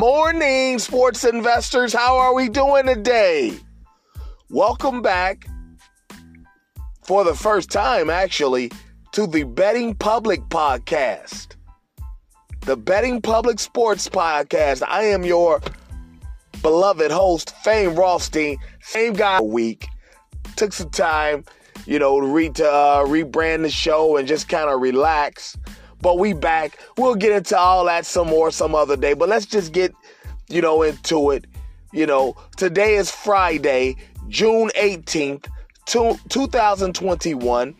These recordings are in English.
morning, sports investors. How are we doing today? Welcome back for the first time, actually, to the Betting Public podcast. The Betting Public Sports podcast. I am your beloved host, Fame Rothstein. Same guy a week. Took some time, you know, to, re- to uh, rebrand the show and just kind of relax but we back. We'll get into all that some more some other day. But let's just get, you know, into it. You know, today is Friday, June 18th, 2021.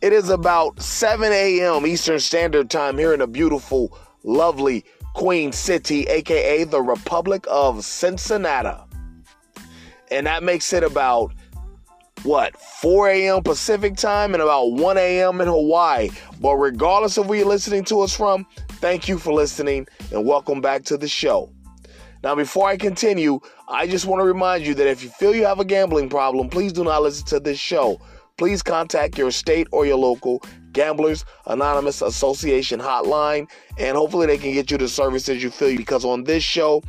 It is about 7 a.m. Eastern Standard Time here in a beautiful, lovely Queen City, aka the Republic of Cincinnati. And that makes it about what 4 a.m. Pacific time and about 1 a.m. in Hawaii. But regardless of where you're listening to us from, thank you for listening and welcome back to the show. Now, before I continue, I just want to remind you that if you feel you have a gambling problem, please do not listen to this show. Please contact your state or your local Gamblers Anonymous Association hotline, and hopefully they can get you the services you feel. Because on this show,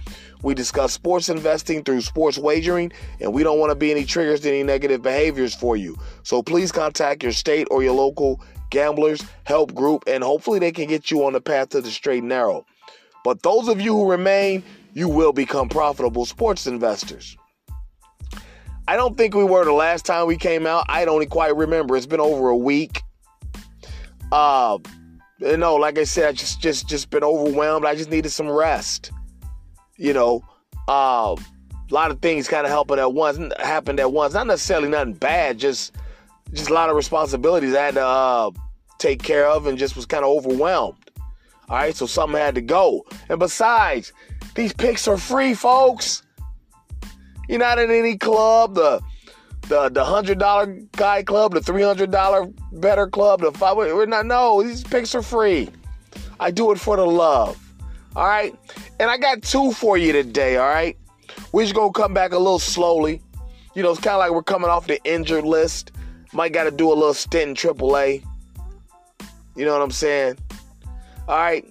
we discuss sports investing through sports wagering, and we don't want to be any triggers to any negative behaviors for you. So please contact your state or your local gamblers help group, and hopefully they can get you on the path to the straight and narrow. But those of you who remain, you will become profitable sports investors. I don't think we were the last time we came out. I don't quite remember. It's been over a week. Uh, you know, like I said, I just just just been overwhelmed. I just needed some rest you know, uh, a lot of things kind of happened at once. Happened at once. Not necessarily nothing bad. Just just a lot of responsibilities I had to uh, take care of, and just was kind of overwhelmed. All right, so something had to go. And besides, these picks are free, folks. You're not in any club. The the the hundred dollar guy club, the three hundred dollar better club, the five. We're not. No, these picks are free. I do it for the love. All right. And I got two for you today. All right. We're just going to come back a little slowly. You know, it's kind of like we're coming off the injured list. Might got to do a little stint in AAA. You know what I'm saying? All right.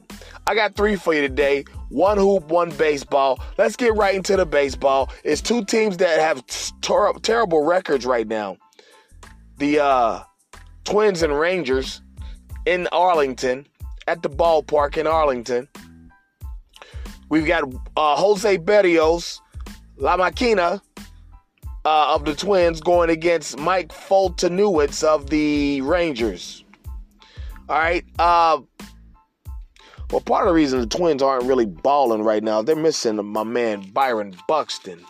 I got three for you today. One hoop, one baseball. Let's get right into the baseball. It's two teams that have ter- terrible records right now. The uh, Twins and Rangers in Arlington, at the ballpark in Arlington. We've got uh, Jose Berrios, La Maquina uh, of the Twins going against Mike Foltynewicz of the Rangers. All right. Uh, well, part of the reason the Twins aren't really balling right now, they're missing my man Byron Buxton.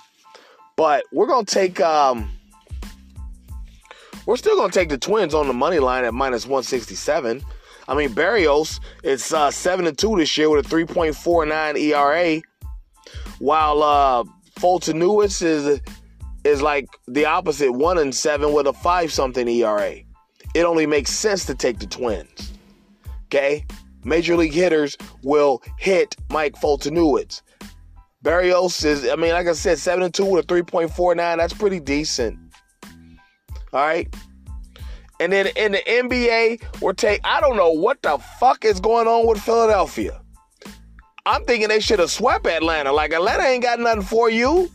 But we're gonna take um, we're still gonna take the Twins on the money line at minus 167. I mean, Berrios, is uh, seven and two this year with a 3.49 ERA, while uh, Foltynewicz is is like the opposite, one and seven with a five something ERA. It only makes sense to take the Twins. Okay, major league hitters will hit Mike Foltynewicz. Berrios is, I mean, like I said, seven and two with a 3.49. That's pretty decent. All right. And then in the NBA, we're take I don't know what the fuck is going on with Philadelphia. I'm thinking they should have swept Atlanta. Like Atlanta ain't got nothing for you.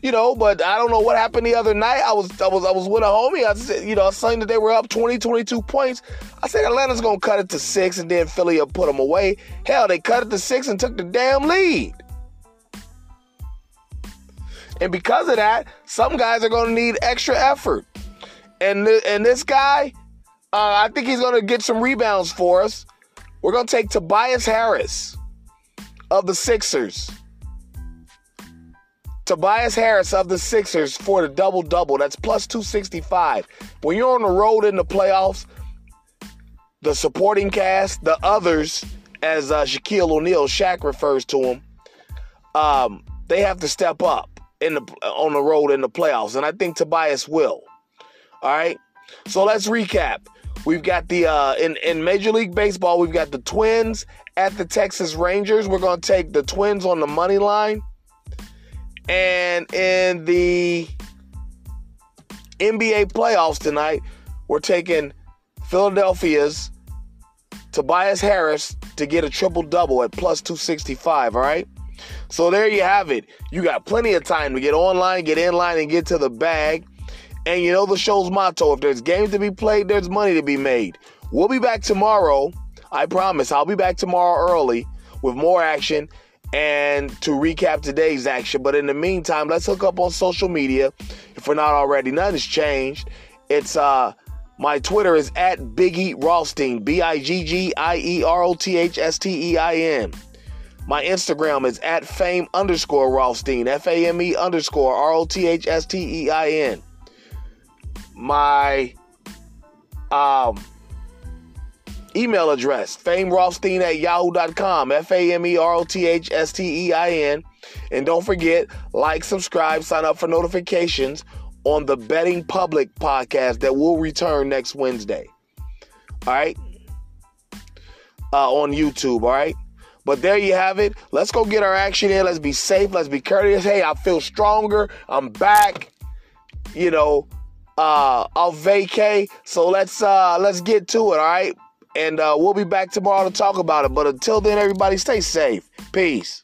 You know, but I don't know what happened the other night. I was I was I was with a homie. I said, you know, I saying that they were up 20, 22 points. I said Atlanta's gonna cut it to six and then Philly will put them away. Hell, they cut it to six and took the damn lead. And because of that, some guys are gonna need extra effort. And and this guy, uh, I think he's going to get some rebounds for us. We're going to take Tobias Harris of the Sixers. Tobias Harris of the Sixers for the double double. That's plus 265. When you're on the road in the playoffs, the supporting cast, the others, as uh, Shaquille O'Neal, Shaq refers to them, um, they have to step up in the on the road in the playoffs, and I think Tobias will. All right. So let's recap. We've got the uh, in in Major League Baseball, we've got the Twins at the Texas Rangers. We're to take the Twins on the money line. And in the NBA playoffs tonight, we're taking Philadelphia's Tobias Harris to get a triple double at plus 265, all right? So there you have it. You got plenty of time to get online, get in line, and get to the bag. And you know the show's motto if there's games to be played, there's money to be made. We'll be back tomorrow. I promise. I'll be back tomorrow early with more action and to recap today's action. But in the meantime, let's hook up on social media if we're not already. Nothing's changed. It's uh my Twitter is at Biggie Rothstein, B I G G I E R O T H S T E I N. My Instagram is at fame underscore Rothstein, F A M E underscore R O T H S T E I N. My um, email address, famerothstein at yahoo.com, F A M E R O T H S T E I N. And don't forget, like, subscribe, sign up for notifications on the Betting Public podcast that will return next Wednesday. All right? Uh, on YouTube, all right? But there you have it. Let's go get our action in. Let's be safe. Let's be courteous. Hey, I feel stronger. I'm back. You know, uh, I'll vacay. So let's uh let's get to it, all right? And uh, we'll be back tomorrow to talk about it. But until then, everybody stay safe. Peace.